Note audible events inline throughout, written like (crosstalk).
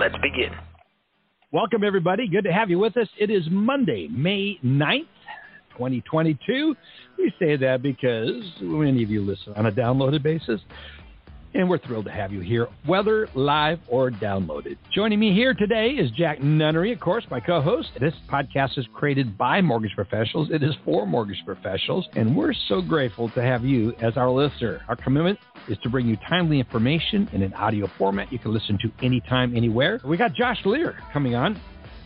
Let's begin. Welcome, everybody. Good to have you with us. It is Monday, May 9th, 2022. We say that because many of you listen on a downloaded basis. And we're thrilled to have you here, whether live or downloaded. Joining me here today is Jack Nunnery, of course, my co host. This podcast is created by mortgage professionals, it is for mortgage professionals, and we're so grateful to have you as our listener. Our commitment is to bring you timely information in an audio format you can listen to anytime, anywhere. We got Josh Lear coming on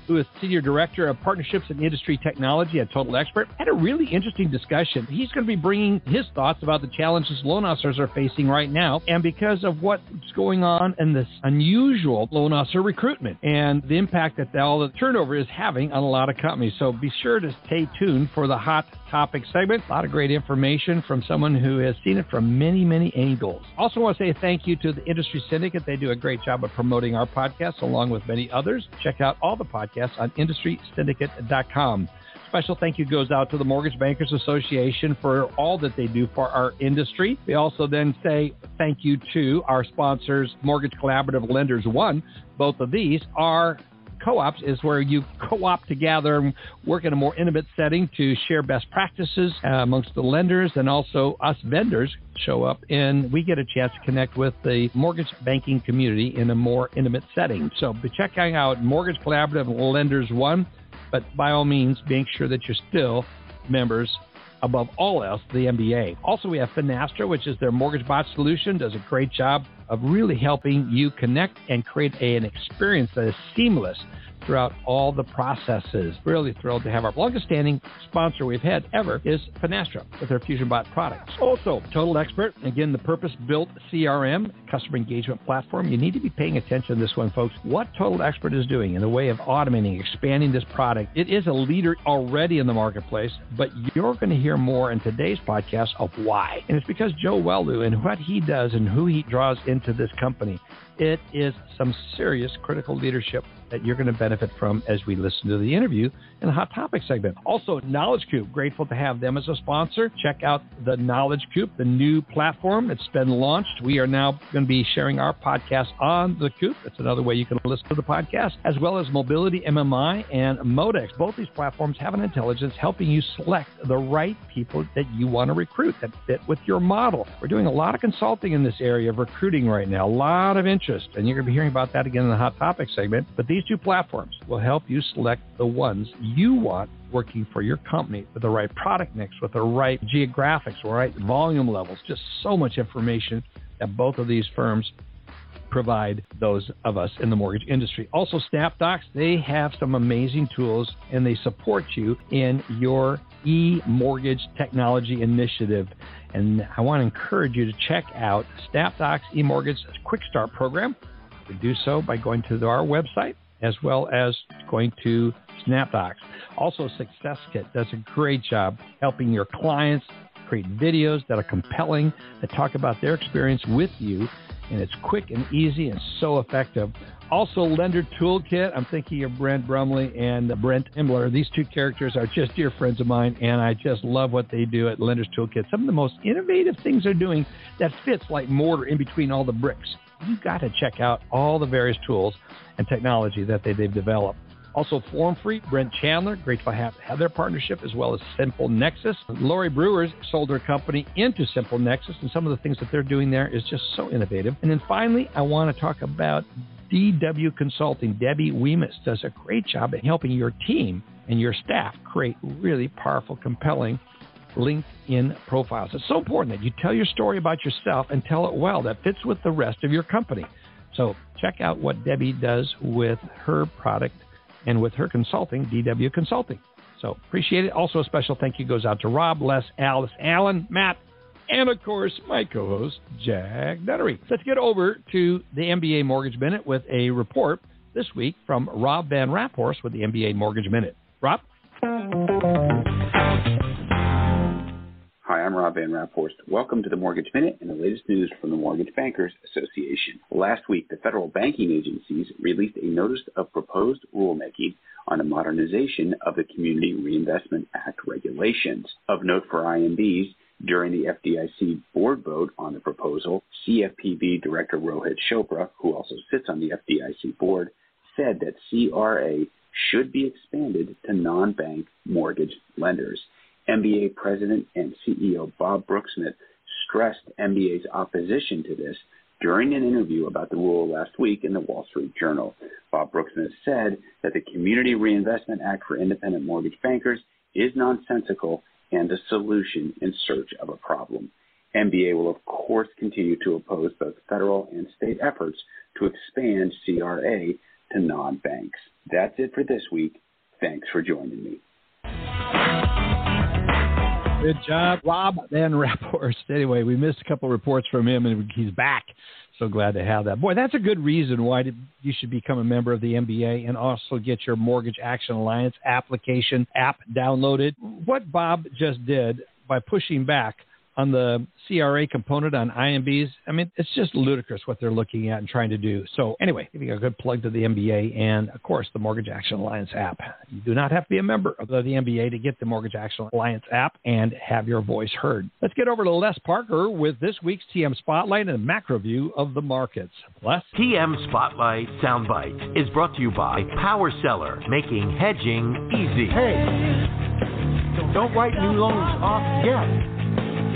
who is Senior Director of Partnerships and Industry Technology at Total Expert, had a really interesting discussion. He's going to be bringing his thoughts about the challenges loan officers are facing right now and because of what's going on in this unusual loan officer recruitment and the impact that all the turnover is having on a lot of companies. So be sure to stay tuned for the hot topic segment. A lot of great information from someone who has seen it from many, many angles. Also want to say thank you to the Industry Syndicate. They do a great job of promoting our podcast along with many others. Check out all the podcasts on industrysyndicate.com. Special thank you goes out to the Mortgage Bankers Association for all that they do for our industry. We also then say thank you to our sponsors, Mortgage Collaborative Lenders One. Both of these are co-ops is where you co-op together and work in a more intimate setting to share best practices uh, amongst the lenders and also us vendors show up and we get a chance to connect with the mortgage banking community in a more intimate setting. So be checking out Mortgage Collaborative Lenders One, but by all means, make sure that you're still members above all else, the MBA. Also, we have Finastra, which is their mortgage bot solution, does a great job of really helping you connect and create a, an experience that is seamless throughout all the processes. Really thrilled to have our longest standing sponsor we've had ever is Finastra with their FusionBot products. Also, Total Expert, again, the purpose built CRM, customer engagement platform. You need to be paying attention to this one, folks. What Total Expert is doing in the way of automating, expanding this product, it is a leader already in the marketplace, but you're going to hear more in today's podcast of why. And it's because Joe Welu and what he does and who he draws into this company. It is some serious critical leadership that you're going to benefit from as we listen to the interview in the Hot Topic segment. Also, Knowledge Coop, grateful to have them as a sponsor. Check out the Knowledge Coop, the new platform. It's been launched. We are now going to be sharing our podcast on the Coop. That's another way you can listen to the podcast, as well as Mobility MMI and Modex. Both these platforms have an intelligence helping you select the right people that you want to recruit that fit with your model. We're doing a lot of consulting in this area of recruiting right now, a lot of interest, and you're going to be hearing about that again in the Hot Topic segment. But these two platforms will help you select the ones you want working for your company with the right product mix, with the right geographics, right volume levels. Just so much information that both of these firms provide those of us in the mortgage industry. Also, SnapDocs, they have some amazing tools and they support you in your e mortgage technology initiative. And I want to encourage you to check out SnapDocs e mortgage quick start program. We do so by going to our website as well as going to SnapDocs. Also, SuccessKit does a great job helping your clients create videos that are compelling, that talk about their experience with you, and it's quick and easy and so effective. Also, Lender Toolkit. I'm thinking of Brent Brumley and Brent Imbler. These two characters are just dear friends of mine, and I just love what they do at Lender's Toolkit. Some of the most innovative things they're doing that fits like mortar in between all the bricks. You've got to check out all the various tools and technology that they, they've developed. Also, Form Free, Brent Chandler, grateful to have, have their partnership, as well as Simple Nexus. Lori Brewers sold her company into Simple Nexus, and some of the things that they're doing there is just so innovative. And then finally, I want to talk about DW Consulting. Debbie Weemus does a great job at helping your team and your staff create really powerful, compelling LinkedIn profiles. It's so important that you tell your story about yourself and tell it well that fits with the rest of your company. So check out what Debbie does with her product and with her consulting, DW Consulting. So appreciate it. Also, a special thank you goes out to Rob, Les, Alice, Allen, Matt, and of course, my co host, Jack Nunnery. Let's get over to the MBA Mortgage Minute with a report this week from Rob Van Raaphorst with the MBA Mortgage Minute. Rob? I'm Rob Van Raaphorst. Welcome to the Mortgage Minute and the latest news from the Mortgage Bankers Association. Last week, the federal banking agencies released a notice of proposed rulemaking on a modernization of the Community Reinvestment Act regulations. Of note for IMBs, during the FDIC board vote on the proposal, CFPB Director Rohit Chopra, who also sits on the FDIC board, said that CRA should be expanded to non-bank mortgage lenders. MBA President and CEO Bob Broeksmit stressed MBA's opposition to this during an interview about the rule last week in the Wall Street Journal. Bob Broeksmit said that the Community Reinvestment Act for independent mortgage bankers is nonsensical and a solution in search of a problem. MBA will, of course, continue to oppose both federal and state efforts to expand CRA to non banks. That's it for this week. Thanks for joining me. Good job, Rob Van Raaphorst. Anyway, we missed a couple reports from him, and he's back. So glad to have that. Boy, that's a good reason why you should become a member of the MBA and also get your Mortgage Action Alliance application app downloaded. What Bob just did by pushing back – on the CRA component on IMBs, I mean, it's just ludicrous what they're looking at and trying to do. So, anyway, giving a good plug to the MBA and, of course, the Mortgage Action Alliance app. You do not have to be a member of the MBA to get the Mortgage Action Alliance app and have your voice heard. Let's get over to Les Parker with this week's TM Spotlight and a macro view of the markets. Les? TM Spotlight Soundbite is brought to you by Power Seller, making hedging easy. Hey, don't write new loans off yet.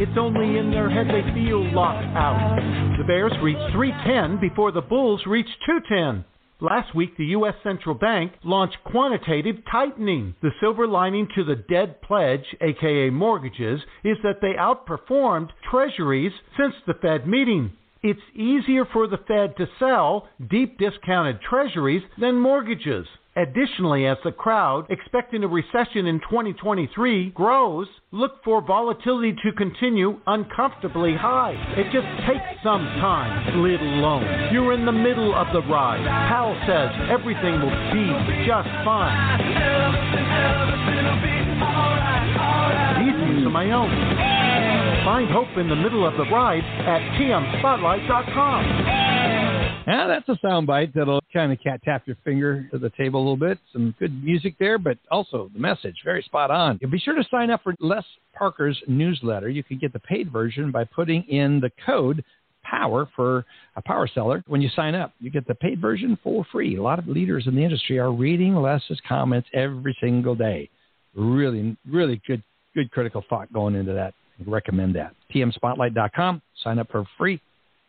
It's only in their head they feel locked out. The Bears reached 310 before the Bulls reached 210. Last week, the U.S. Central Bank launched quantitative tightening. The silver lining to the dead pledge, aka mortgages, is that they outperformed treasuries since the Fed meeting. It's easier for the Fed to sell deep discounted treasuries than mortgages. Additionally, as the crowd expecting a recession in 2023 grows, look for volatility to continue uncomfortably high. It just takes some time, little alone. You're in the middle of the ride. Powell says everything will be just fine. These views are my own. Find hope in the middle of the ride at tmspotlight.com. Yeah, that's a soundbite that'll kind of cat tap your finger to the table a little bit. Some good music there, but also the message very spot on. Be sure to sign up for Les Parker's newsletter. You can get the paid version by putting in the code power for a power seller when you sign up. You get the paid version for free. A lot of leaders in the industry are reading Les's comments every single day. Really, really good, good critical thought going into that. Recommend that. TMSpotlight.com. Sign up for free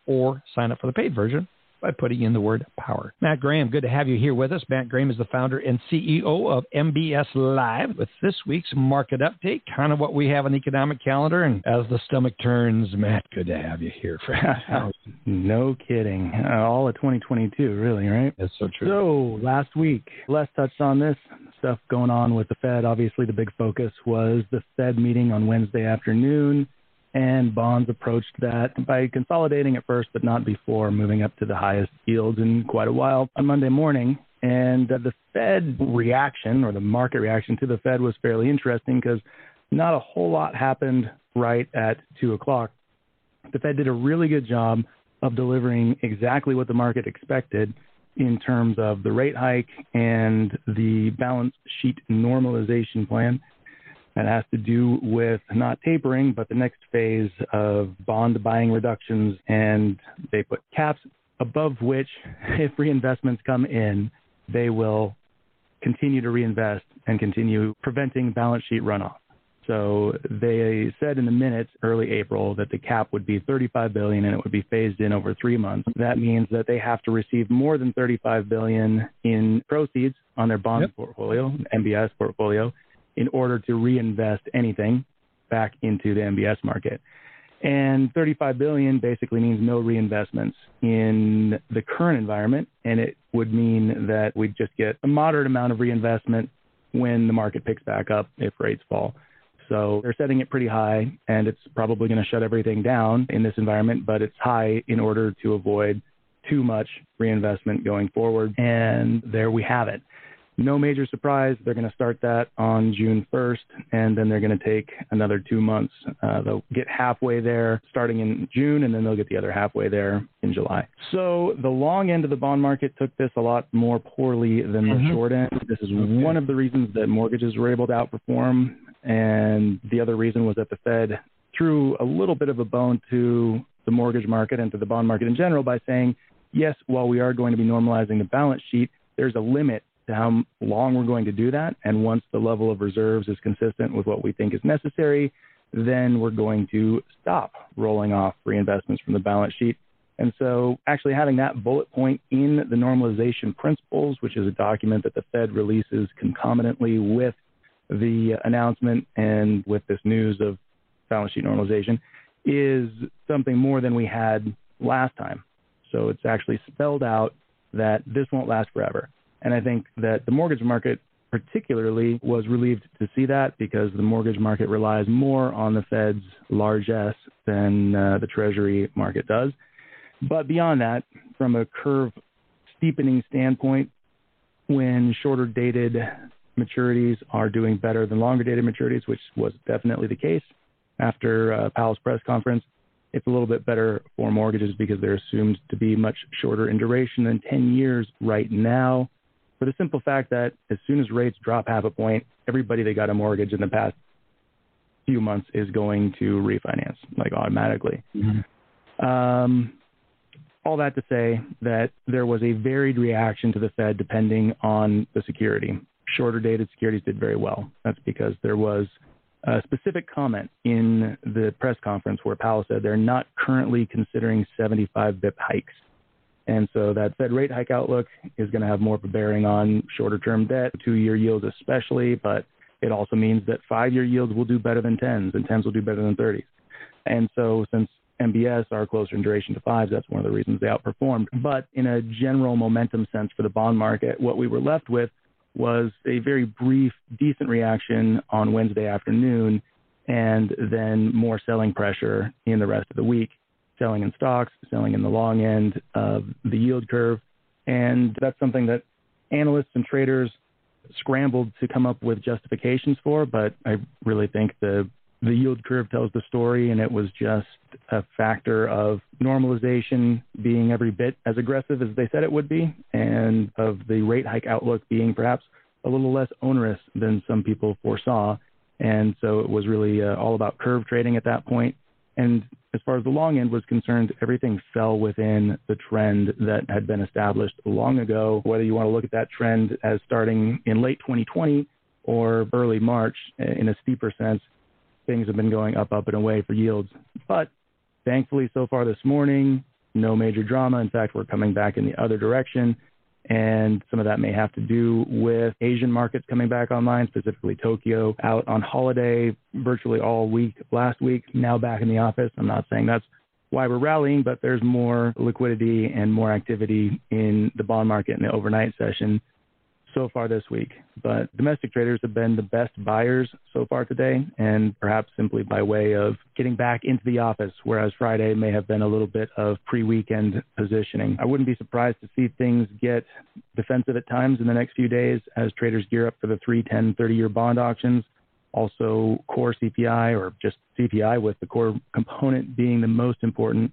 or sign up for the paid version by putting in the word power. Matt Graham, good to have you here with us. Matt Graham is the founder and CEO of MBS Live with this week's market update, kind of what we have on the economic calendar. And as the stomach turns, Matt, good to have you here. For (laughs) no kidding. Uh, all of 2022, really, right? That's so true. So last week, Les touched on this stuff going on with the Fed. Obviously, the big focus was the Fed meeting on Wednesday afternoon and bonds approached that by consolidating at first, but not before moving up to the highest yields in quite a while on Monday morning. And uh, the Fed reaction or the market reaction to the Fed was fairly interesting because not a whole lot happened right at two o'clock. The Fed did a really good job of delivering exactly what the market expected in terms of the rate hike and the balance sheet normalization plan. That has to do with not tapering, but the next phase of bond buying reductions. And they put caps above which, (laughs) if reinvestments come in, they will continue to reinvest and continue preventing balance sheet runoff. So they said in the minutes early April that the cap would be 35 billion and it would be phased in over 3 months. That means that they have to receive more than 35 billion in proceeds on their bond yep. portfolio, MBS portfolio in order to reinvest anything back into the MBS market. And 35 billion basically means no reinvestments in the current environment, and it would mean that we'd just get a moderate amount of reinvestment when the market picks back up if rates fall. So they're setting it pretty high, and it's probably going to shut everything down in this environment, but it's high in order to avoid too much reinvestment going forward. And there we have it no major surprise. They're going to start that on June 1st, and then they're going to take another two months. Uh, they'll get halfway there starting in June, and then they'll get the other halfway there in July. So the long end of the bond market took this a lot more poorly than the mm-hmm. short end. This is okay. one of the reasons that mortgages were able to outperform, and the other reason was that the Fed threw a little bit of a bone to the mortgage market and to the bond market in general by saying, yes, while we are going to be normalizing the balance sheet, there's a limit to how long we're going to do that. And once the level of reserves is consistent with what we think is necessary, then we're going to stop rolling off reinvestments from the balance sheet. And so, actually, having that bullet point in the normalization principles, which is a document that the Fed releases concomitantly with the announcement and with this news of balance sheet normalization, is something more than we had last time. So, it's actually spelled out that this won't last forever. And I think that the mortgage market particularly was relieved to see that because the mortgage market relies more on the Fed's largesse than uh, the Treasury market does. But beyond that, from a curve steepening standpoint, when shorter dated maturities are doing better than longer dated maturities, which was definitely the case after uh, Powell's press conference, it's a little bit better for mortgages because they're assumed to be much shorter in duration than 10 years right now for the simple fact that as soon as rates drop half a point, everybody that got a mortgage in the past few months is going to refinance like automatically. Mm-hmm. Um, all that to say that there was a varied reaction to the Fed depending on the security. Shorter dated securities did very well. That's because there was a specific comment in the press conference where Powell said they're not currently considering 75 bip hikes. And so that Fed rate hike outlook is going to have more of a bearing on shorter term debt, two year yields especially, but it also means that five year yields will do better than 10s and 10s will do better than 30s. And so since MBS are closer in duration to fives, that's one of the reasons they outperformed. But in a general momentum sense for the bond market, what we were left with was a very brief, decent reaction on Wednesday afternoon and then more selling pressure in the rest of the week selling in stocks, selling in the long end of the yield curve. And that's something that analysts and traders scrambled to come up with justifications for, but I really think the the yield curve tells the story and it was just a factor of normalization being every bit as aggressive as they said it would be and of the rate hike outlook being perhaps a little less onerous than some people foresaw and so it was really uh, all about curve trading at that point and as far as the long end was concerned, everything fell within the trend that had been established long ago. Whether you want to look at that trend as starting in late 2020 or early March, in a steeper sense, things have been going up, up, and away for yields. But thankfully, so far this morning, no major drama. In fact, we're coming back in the other direction. And some of that may have to do with Asian markets coming back online, specifically Tokyo, out on holiday virtually all week last week, now back in the office. I'm not saying that's why we're rallying, but there's more liquidity and more activity in the bond market in the overnight session so far this week. But domestic traders have been the best buyers so far today, and perhaps simply by way of getting back into the office, whereas Friday may have been a little bit of pre weekend positioning. I wouldn't be surprised to see things get defensive at times in the next few days as traders gear up for the 3, 10, 30 year bond auctions. Also, core CPI or just CPI, with the core component being the most important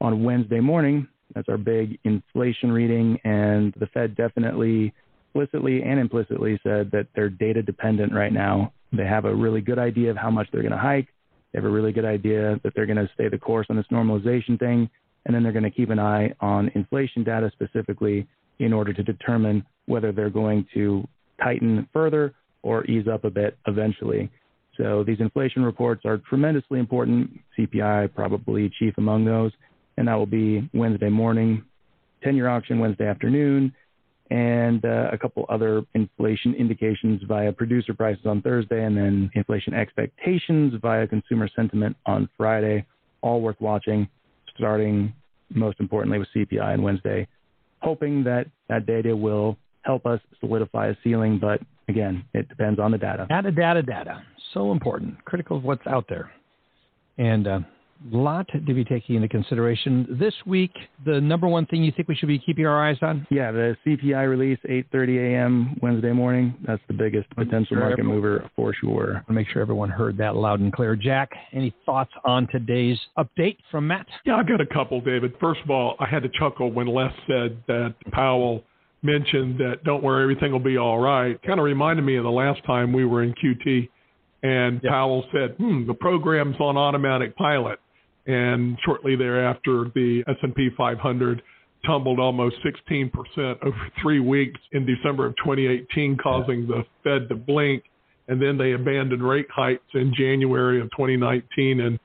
on Wednesday morning. That's our big inflation reading, and the Fed definitely explicitly and implicitly said that they're data dependent right now. They have a really good idea of how much they're going to hike. They have a really good idea that they're going to stay the course on this normalization thing. And then they're going to keep an eye on inflation data specifically in order to determine whether they're going to tighten further or ease up a bit eventually. So these inflation reports are tremendously important. CPI probably chief among those. And that will be Wednesday morning, 10 year auction Wednesday afternoon, and uh, a couple other inflation indications via producer prices on Thursday, and then inflation expectations via consumer sentiment on Friday. All worth watching, starting most importantly with CPI on Wednesday, hoping that that data will help us solidify a ceiling, but again, it depends on the data. Data, data, data. so important, critical of what's out there. And uh, lot to be taking into consideration. This week, the number one thing you think we should be keeping our eyes on? Yeah, the CPI release, 8.30 a.m. Wednesday morning. That's the biggest potential sure market mover for sure. Make sure everyone heard that loud and clear. Jack, any thoughts on today's update from Matt? Yeah, I've got a couple, David. First of all, I had to chuckle when Les said that Powell mentioned that don't worry, everything will be all right. Kind of reminded me of the last time we were in QT and yep. Powell said, "Hmm, the program's on automatic pilot." And shortly thereafter, the S&P 500 tumbled almost 16% over three weeks in December of 2018, causing the Fed to blink. And then they abandoned rate hikes in January of 2019 and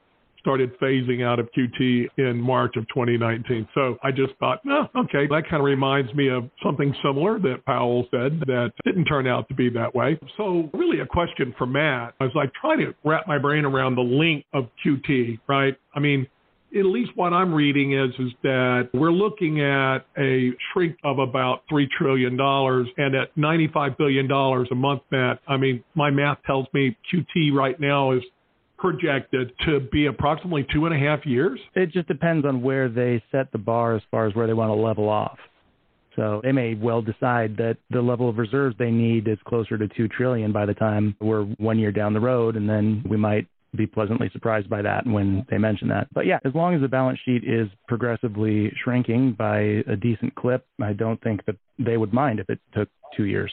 started phasing out of QT in March of 2019. So I just thought, oh, okay, that kind of reminds me of something similar that Powell said that didn't turn out to be that way. So really a question for Matt as I try to wrap my brain around the link of QT, right? I mean, at least what I'm reading is is that we're looking at a shrink of about three trillion dollars, and at 95 billion dollars a month, Matt. I mean, my math tells me QT right now is projected to be approximately two and a half years? It just depends on where they set the bar as far as where they want to level off. So they may well decide that the level of reserves they need is closer to two trillion by the time we're one year down the road, and then we might be pleasantly surprised by that when they mention that. But yeah, as long as the balance sheet is progressively shrinking by a decent clip, I don't think that they would mind if it took two years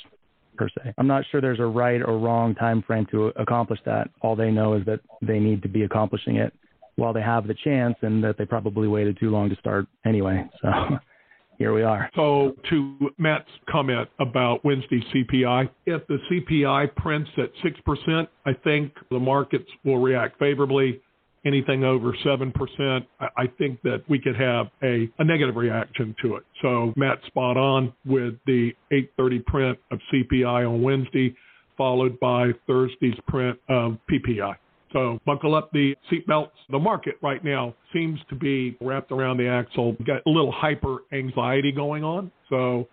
per se. I'm not sure there's a right or wrong time frame to accomplish that. All they know is that they need to be accomplishing it while they have the chance and that they probably waited too long to start anyway. So (laughs) here we are. So to Matt's comment about Wednesday CPI, if the CPI prints at 6%, I think the markets will react favorably anything over 7%, I think that we could have a, a negative reaction to it. So Matt spot on with the 830 print of CPI on Wednesday, followed by Thursday's print of PPI. So buckle up the seatbelts. The market right now seems to be wrapped around the axle. Got a little hyper anxiety going on. So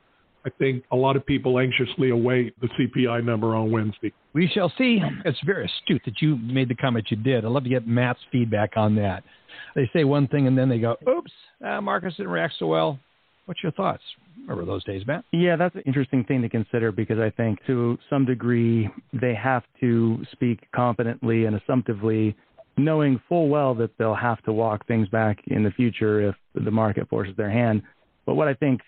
I think a lot of people anxiously await the CPI number on Wednesday. We shall see. It's very astute that you made the comment you did. I'd love to get Matt's feedback on that. They say one thing and then they go, oops, uh, Marcus didn't react so well. What's your thoughts? Remember those days, Matt? Yeah, that's an interesting thing to consider because I think to some degree they have to speak confidently and assumptively, knowing full well that they'll have to walk things back in the future if the market forces their hand. But what I think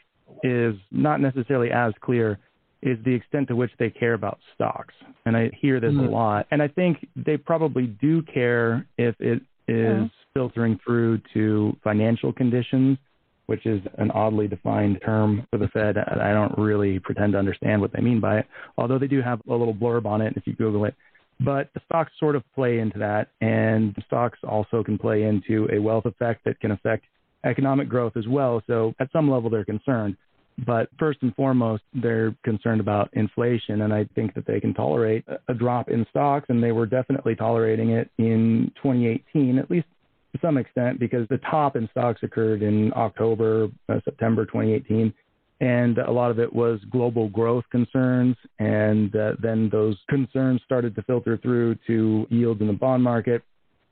is not necessarily as clear is the extent to which they care about stocks. And I hear this mm-hmm. a lot. And I think they probably do care if it is yeah. filtering through to financial conditions, which is an oddly defined term for the Fed. I don't really pretend to understand what they mean by it, although they do have a little blurb on it if you Google it. But the stocks sort of play into that, and stocks also can play into a wealth effect that can affect economic growth as well. So at some level, they're concerned. But first and foremost, they're concerned about inflation, and I think that they can tolerate a drop in stocks, and they were definitely tolerating it in 2018, at least to some extent, because the top in stocks occurred in October, uh, September 2018, and a lot of it was global growth concerns, and uh, then those concerns started to filter through to yields in the bond market,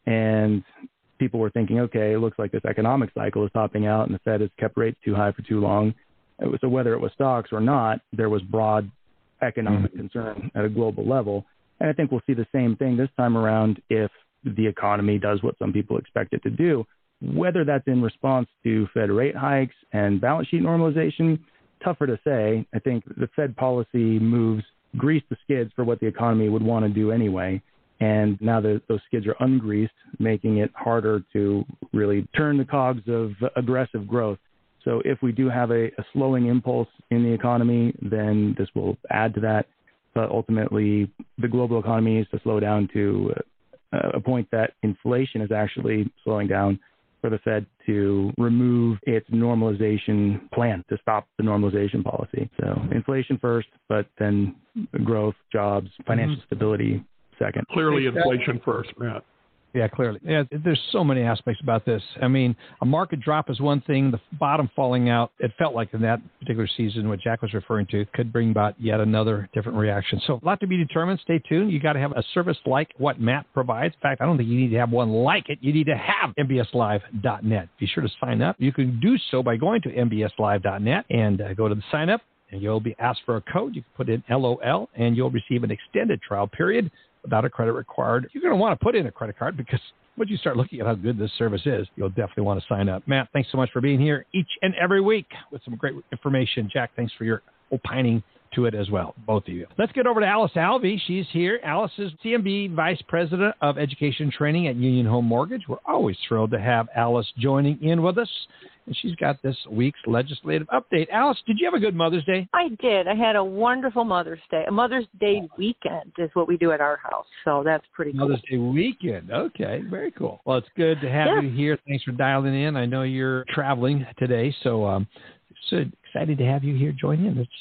and people were thinking, okay, it looks like this economic cycle is topping out, and the Fed has kept rates too high for too long so whether it was stocks or not, there was broad economic mm-hmm. concern at a global level. And I think we'll see the same thing this time around if the economy does what some people expect it to do. Whether that's in response to Fed rate hikes and balance sheet normalization, tougher to say. I think the Fed policy moves grease the skids for what the economy would want to do anyway. And now that those skids are ungreased, making it harder to really turn the cogs of aggressive growth. So if we do have a, a slowing impulse in the economy, then this will add to that. But ultimately, the global economy needs to slow down to a point that inflation is actually slowing down for the Fed to remove its normalization plan to stop the normalization policy. So inflation first, but then growth, jobs, financial mm-hmm. stability second. Clearly, inflation first, Matt. Yeah, clearly. Yeah, there's so many aspects about this. I mean, a market drop is one thing. The bottom falling out, it felt like in that particular season, what Jack was referring to, could bring about yet another different reaction. So, a lot to be determined. Stay tuned. You got to have a service like what Matt provides. In fact, I don't think you need to have one like it. You need to have mbslive.net. Be sure to sign up. You can do so by going to mbslive.net and uh, go to the sign up and you'll be asked for a code. You can put in LOL and you'll receive an extended trial period without a credit required. You're going to want to put in a credit card because once you start looking at how good this service is, you'll definitely want to sign up. Matt, thanks so much for being here each and every week with some great information. Jack, thanks for your opining to it as well, both of you. Let's get over to Alice Alvey. She's here. Alice is CMB Vice President of Education Training at Union Home Mortgage. We're always thrilled to have Alice joining in with us and she's got this week's legislative update. Alice, did you have a good Mother's Day? I did. I had a wonderful Mother's Day. A Mother's Day weekend is what we do at our house, so that's pretty cool. Mother's Day weekend. Okay, very cool. Well, it's good to have yeah. you here. Thanks for dialing in. I know you're traveling today, so um, so excited to have you here join in. It's,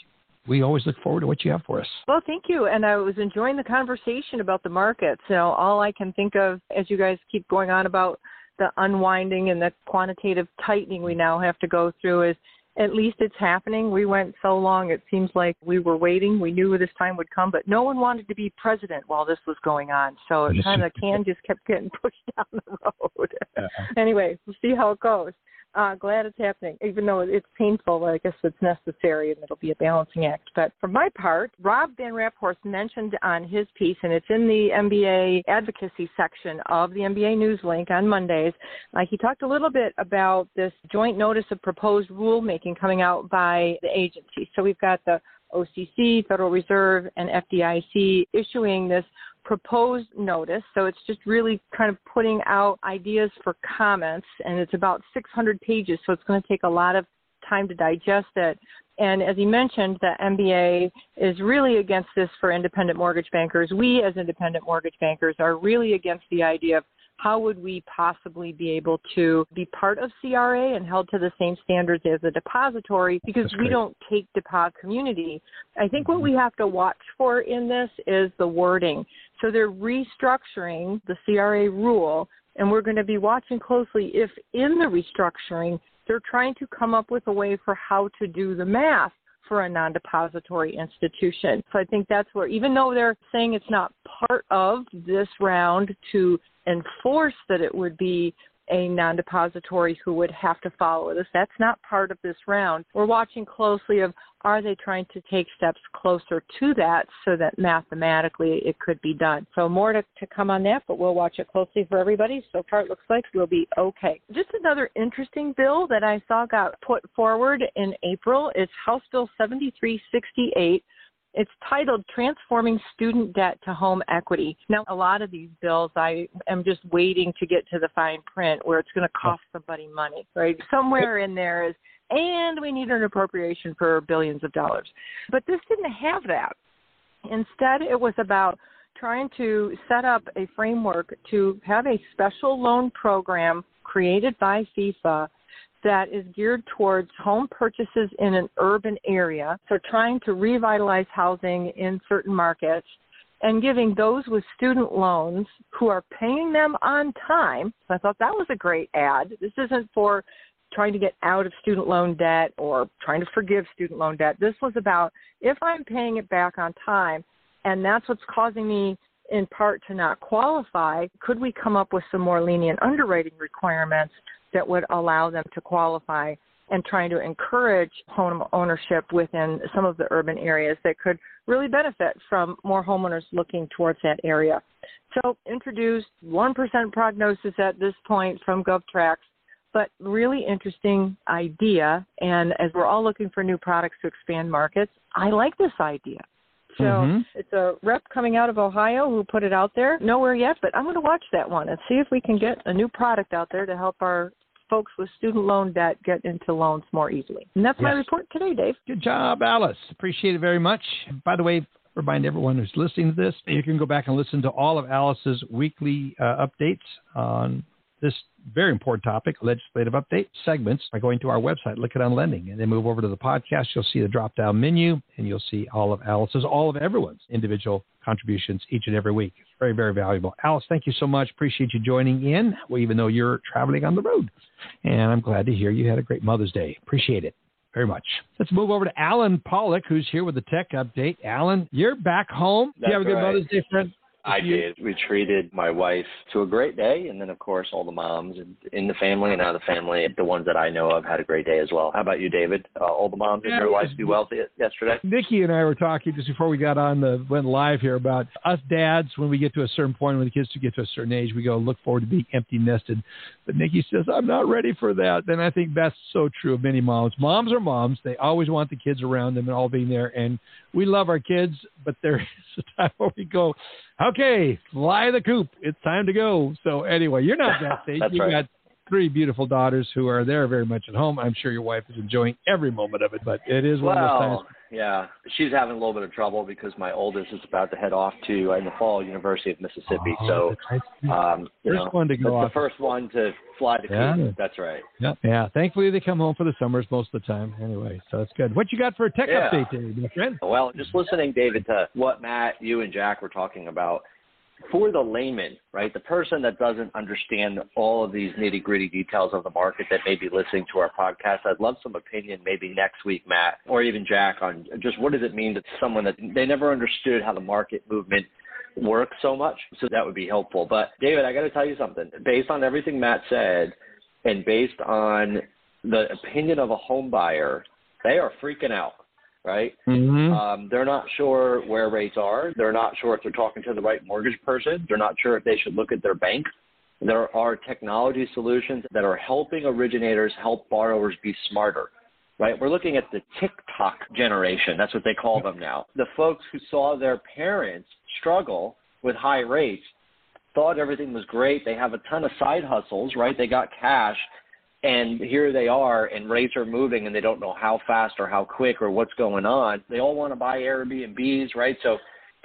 we always look forward to what you have for us. Well, thank you. And I was enjoying the conversation about the markets. You know, all I can think of as you guys keep going on about the unwinding and the quantitative tightening we now have to go through is at least it's happening. We went so long, it seems like we were waiting. We knew this time would come, but no one wanted to be president while this was going on. So it kind of can just kept getting (laughs) pushed down the road. Uh-huh. anyway, we'll see how it goes uh, glad it's happening, even though it's painful. I guess it's necessary, and it'll be a balancing act. But for my part, Rob Van Raaphorst mentioned on his piece, and it's in the MBA advocacy section of the MBA News link on Mondays. Uh, he talked a little bit about this joint notice of proposed rulemaking coming out by the agency. So we've got the OCC, Federal Reserve, and FDIC issuing this proposed notice. So it's just really kind of putting out ideas for comments, and it's about 600 pages, so it's going to take a lot of time to digest it. And as he mentioned, the MBA is really against this for independent mortgage bankers. We, as independent mortgage bankers, are really against the idea of how would we possibly be able to be part of CRA and held to the same standards as a depository because we don't take deposit community. I think what mm-hmm. we have to watch for in this is the wording. So they're restructuring the CRA rule, and we're going to be watching closely if in the restructuring they're trying to come up with a way for how to do the math for a non depository institution. So I think that's where, even though they're saying it's not part of this round to enforce that it would be a non depository who would have to follow this. That's not part of this round. We're watching closely of are they trying to take steps closer to that so that mathematically it could be done. So more to, to come on that, but we'll watch it closely for everybody. So far it looks like we'll be okay. Just another interesting bill that I saw got put forward in April is House Bill 7368 it's titled Transforming Student Debt to Home Equity. Now, a lot of these bills, I am just waiting to get to the fine print where it's going to cost somebody money, right? Somewhere in there is, and we need an appropriation for billions of dollars. But this didn't have that. Instead, it was about trying to set up a framework to have a special loan program created by FIFA that is geared towards home purchases in an urban area. So trying to revitalize housing in certain markets and giving those with student loans who are paying them on time. So I thought that was a great ad. This isn't for trying to get out of student loan debt or trying to forgive student loan debt. This was about if I'm paying it back on time and that's what's causing me in part to not qualify, could we come up with some more lenient underwriting requirements that would allow them to qualify and trying to encourage home ownership within some of the urban areas that could really benefit from more homeowners looking towards that area. So introduced 1% prognosis at this point from GovTrack, but really interesting idea. And as we're all looking for new products to expand markets, I like this idea. So mm-hmm. it's a rep coming out of Ohio who put it out there. Nowhere yet, but I'm going to watch that one and see if we can get a new product out there to help our folks with student loan debt get into loans more easily. And that's yes. my report today, Dave. Good job, Alice. Appreciate it very much. By the way, remind everyone who's listening to this, you can go back and listen to all of Alice's weekly uh, updates on this very important topic, legislative update segments, by going to our website, Lykken on Lending, and then move over to the podcast. You'll see the drop down menu, and you'll see all of Alice's, all of everyone's individual contributions each and every week very, very valuable. Alice, thank you so much. Appreciate you joining in, well, even though you're traveling on the road. And I'm glad to hear you had a great Mother's Day. Appreciate it very much. Let's move over to Allen Pollock, who's here with the tech update. Allen, you're back home. That's you have a good right. Mother's Day, friend? I did. We treated my wife to a great day, and then of course all the moms in the family and out of the family, the ones that I know of, had a great day as well. How about you, David? Uh, all the moms in your life do well yesterday? Nikki and I were talking just before we got on the went live here about us dads when we get to a certain point when the kids get to a certain age we go look forward to being empty nested. But Nikki says I'm not ready for that. And I think that's so true of many moms. Moms are moms. They always want the kids around them and all being there. And we love our kids, but there (laughs) is a time where we go, okay, fly the coop. It's time to go. So anyway, you're not that (laughs) stage. You've right. got three beautiful daughters who are there very much at home. I'm sure your wife is enjoying every moment of it, but it is one of those times Well, yeah, she's having a little bit of trouble because my oldest is about to head off to uh, in the fall University of Mississippi. Oh, so, um, you First know, one to go off. the first one to fly to Yeah. That's right. Yeah, yeah. Thankfully, they come home for the summers most of the time. Anyway, so that's good. What you got for a tech Yeah. update, today, my friend? Well, just listening, David, to what Matt, you, and Jack were talking about, for the layman, right, the person that doesn't understand all of these nitty gritty details of the market that may be listening to our podcast, I'd love some opinion maybe next week, Matt, or even Jack, on just what does it mean to someone that they never understood how the market movement works so much. So that would be helpful. But David, I got to tell you something. Based on everything Matt said, and based on the opinion of a home buyer, they are freaking out right? Mm-hmm. Um, they're not sure where rates are. They're not sure if they're talking to the right mortgage person. They're not sure if they should look at their bank. There are technology solutions that are helping originators help borrowers be smarter. Right? We're looking at the TikTok generation. That's what they call them now. The folks who saw their parents struggle with high rates thought everything was great. They have a ton of side hustles, right? They got cash and here they are and rates are moving and they don't know how fast or how quick or what's going on. They all want to buy Airbnbs, right? So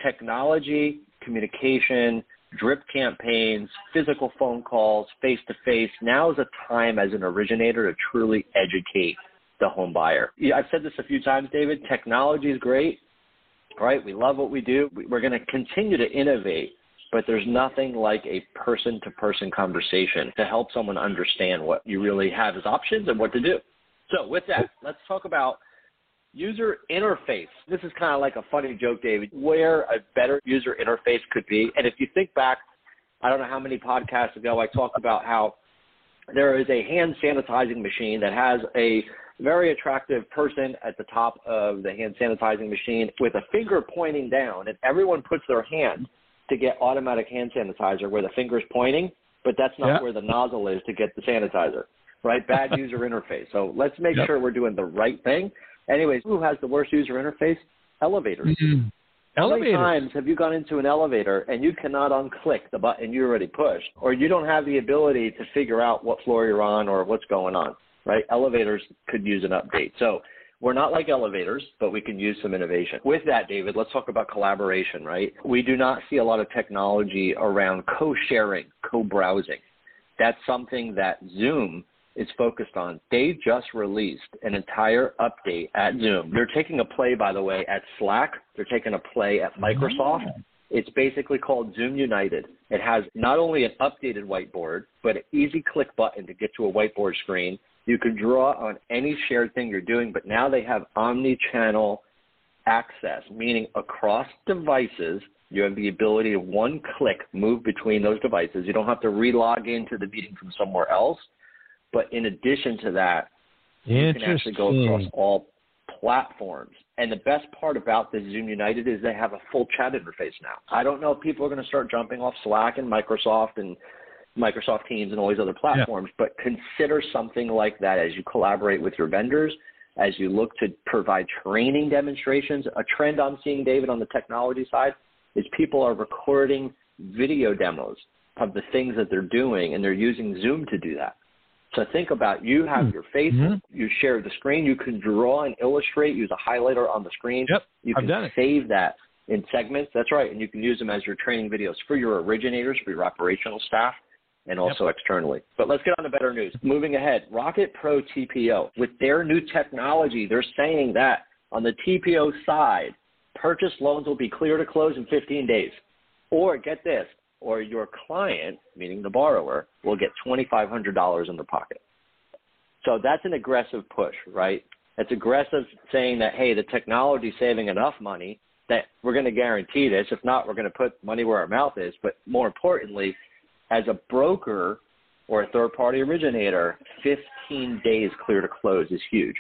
technology, communication, drip campaigns, physical phone calls, face to face. Now is a time as an originator to truly educate the home buyer. I've said this a few times, David. Technology is great, right? We love what we do. We're going to continue to innovate, but there's nothing like a person to person conversation to help someone understand what you really have as options and what to do. So, with that, let's talk about user interface. This is kind of like a funny joke, David, where a better user interface could be. And if you think back, I don't know how many podcasts ago I talked about how there is a hand sanitizing machine that has a very attractive person at the top of the hand sanitizing machine with a finger pointing down, and everyone puts their hand to get automatic hand sanitizer where the finger's pointing, but that's not Yeah. where the nozzle is to get the sanitizer, right? Bad (laughs) user interface. So let's make Yep. sure we're doing the right thing. Anyways, who has the worst user interface? Elevators. Mhm. How many times have you gone into an elevator and you cannot unclick the button you already pushed, or you don't have the ability to figure out what floor you're on or what's going on, right? Elevators could use an update. So we're not like elevators, but we can use some innovation. With that, David, let's talk about collaboration, right? We do not see a lot of technology around co-sharing, co-browsing. That's something that Zoom is focused on. They just released an entire update at Zoom. They're taking a play, by the way, at Slack. They're taking a play at ah. Microsoft. It's basically called Zoom United. It has not only an updated whiteboard, but an easy click button to get to a whiteboard screen. You can draw on any shared thing you're doing, but now they have omni-channel access, meaning across devices, you have the ability to one click move between those devices. You don't have to re-log into the meeting from somewhere else. But in addition to that, you can actually go across all platforms. And the best part about this Zoom United is they have a full chat interface now. I don't know if people are going to start jumping off Slack and Microsoft and Microsoft Teams and all these other platforms, but consider something like that as you collaborate with your vendors, as you look to provide training demonstrations. A trend I'm seeing, David, on the technology side is people are recording video demos of the things that they're doing, and they're using Zoom to do that. So think about you have your face, Mhm. you share the screen, you can draw and illustrate, use a highlighter on the screen. Yep, You I've can save that in segments. That's right, and you can use them as your training videos for your originators, for your operational staff, and also externally. But let's get on to better news. Moving ahead, Rocket Pro TPO. With their new technology, they're saying that on the TPO side, purchase loans will be clear to close in 15 days Or get this, or your client, meaning the borrower, will get $2,500 in their pocket. So that's an aggressive push, right? It's aggressive saying that, hey, the technology is saving enough money that we're going to guarantee this. If not, we're going to put money where our mouth is. But more importantly, as a broker or a third party originator, 15 days clear to close is huge.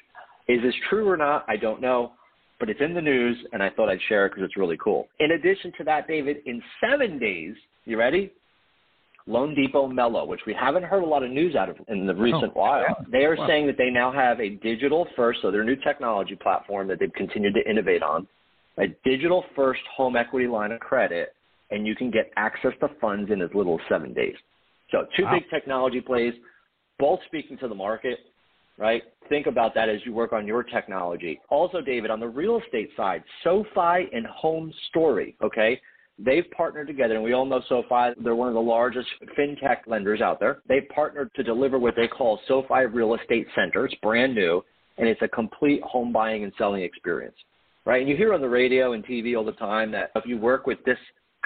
Is this true or not? I don't know, but it's in the news and I thought I'd share it because it's really cool. In addition to that, David, in seven days, you ready? Loan Depot Mello, which we haven't heard a lot of news out of in the oh, recent oh, while. Yeah. They are wow. saying that they now have a digital first, so their new technology platform that they've continued to innovate on, a digital first home equity line of credit, and you can get access to funds in as little as seven days. So two wow. big technology plays, both speaking to the market, right? Think about that as you work on your technology. Also, David, on the real estate side, SoFi and Home Story, okay? They've partnered together, and we all know SoFi. They're one of the largest fintech lenders out there. They've partnered to deliver what they call SoFi Real Estate Center. It's brand new, and it's a complete home buying and selling experience, right? And you hear on the radio and TV all the time that if you work with this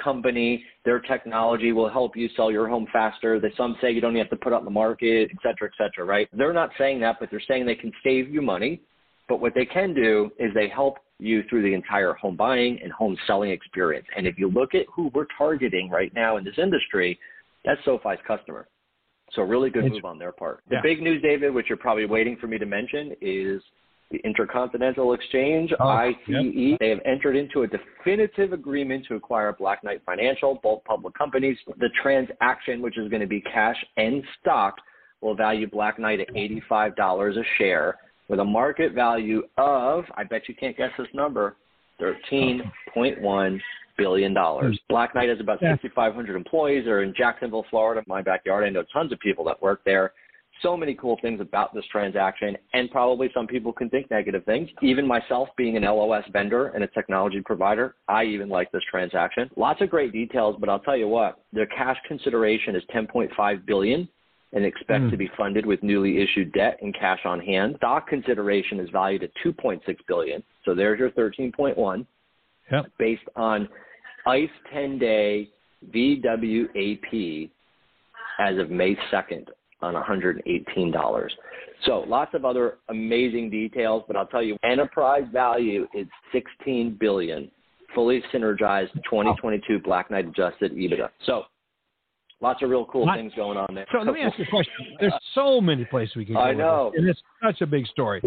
company, their technology will help you sell your home faster. That some say you don't have to put it on the market, et cetera, et cetera, right? They're not saying that, but they're saying they can save you money. But what they can do is they help you through the entire home buying and home selling experience. And if you look at who we're targeting right now in this industry, that's SoFi's customer. So really good move on their part. The yeah. big news, David, which you're probably waiting for me to mention, is the Intercontinental Exchange, oh, ICE. Yep. They have entered into a definitive agreement to acquire Black Knight Financial, both public companies. The transaction, which is going to be cash and stock, will value Black Knight at $85 a share with a market value of, I bet you can't guess this number, $13.1 billion. Hmm. Black Knight has about 6,500 employees. They're in Jacksonville, Florida, my backyard. I know tons of people that work there. So many cool things about this transaction, and probably some people can think negative things. Even myself, being an LOS vendor and a technology provider, I even like this transaction. Lots of great details, but I'll tell you what: their cash consideration is 10.5 billion and expect mm. to be funded with newly issued debt and cash on hand. Stock consideration is valued at 2.6 billion. So there's your 13.1 yep. based on ICE 10-day VWAP as of May 2nd on $118. So lots of other amazing details, but I'll tell you, enterprise value is 16 billion, fully synergized 2022 Black Knight adjusted EBITDA. So lots of real cool things going on there. So let me ask you a question. There's (laughs) so many places we can go. I know, and it's such a big story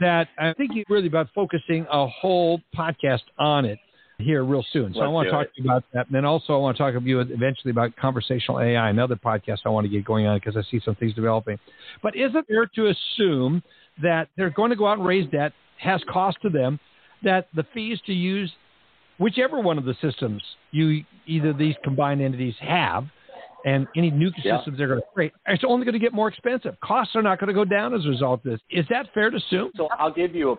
that I think it's really about focusing a whole podcast on it here real soon. So Let's I want to talk it. to you about that. And then also I want to talk to you eventually about conversational AI, another podcast I want to get going on because I see some things developing. But is it fair to assume that they're going to go out and raise debt, has cost to them, that the fees to use whichever one of the systems you either these combined entities have – and any new yeah. systems they're going to create, it's only going to get more expensive. Costs are not going to go down as a result of this. Is that fair to assume? So I'll give you a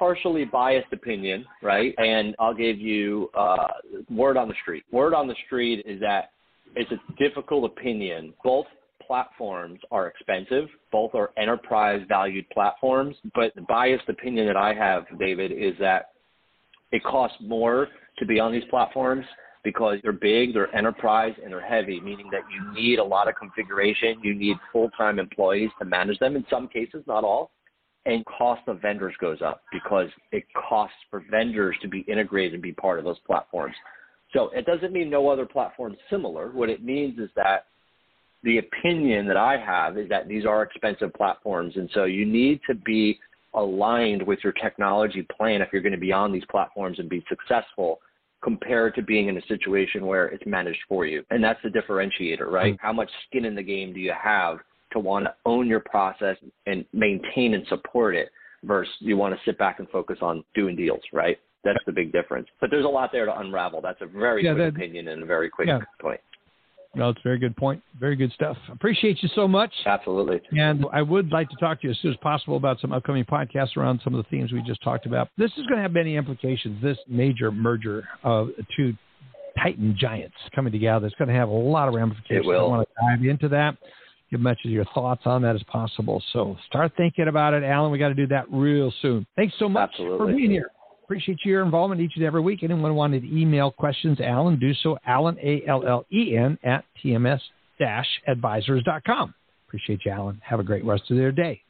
partially biased opinion, right? And I'll give you uh, word on the street. Word on the street is that it's a difficult opinion. Both platforms are expensive. Both are enterprise valued platforms. But the biased opinion that I have, David, is that it costs more to be on these platforms because they're big, they're enterprise, and they're heavy, meaning that you need a lot of configuration. You need full-time employees to manage them in some cases, not all. And cost of vendors goes up because it costs for vendors to be integrated and be part of those platforms. So it doesn't mean no other platform similar. What it means is that the opinion that I have is that these are expensive platforms. And so you need to be aligned with your technology plan if you're going to be on these platforms and be successful compared to being in a situation where it's managed for you. And that's the differentiator, right? Mm-hmm. How much skin in the game do you have to want to own your process and maintain and support it versus you want to sit back and focus on doing deals, right? That's the big difference. But there's a lot there to unravel. That's a very yeah, quick that, opinion and a very quick yeah. point. No, it's a very good point. Very good stuff. Appreciate you so much. Absolutely. And I would like to talk to you as soon as possible about some upcoming podcasts around some of the themes we just talked about. This is going to have many implications, this major merger of two Titan giants coming together. It's going to have a lot of ramifications. It will. I want to dive into that, give much of your thoughts on that as possible. So start thinking about it, Allen. We got to do that real soon. Thanks so much Absolutely. for being here. Appreciate your involvement each and every week. Anyone wanted to email questions, Allen, do so. Allen, A L L E N, at TMS advisors.com. Appreciate you, Allen. Have a great rest of your day.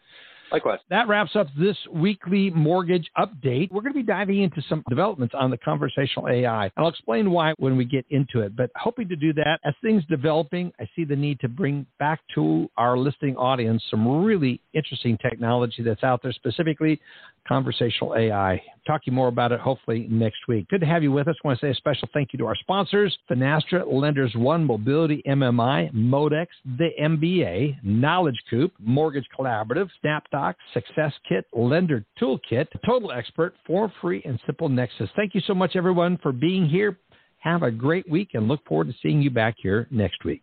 Likewise. That wraps up this weekly mortgage update. We're going to be diving into some developments on the conversational AI. I'll explain why when we get into it, but hoping to do that as things developing, I see the need to bring back to our listening audience some really interesting technology that's out there, specifically conversational AI. Talking more about it hopefully next week. Good to have you with us. I want to say a special thank you to our sponsors, Finastra, Lenders One, Mobility MMI, Modex, the MBA, Knowledge Coop, Mortgage Collaborative, SnapDoc, Success Kit, Lender Toolkit, Total Expert, For Free and SimpleNexus. Thank you so much, everyone, for being here. Have a great week and look forward to seeing you back here next week.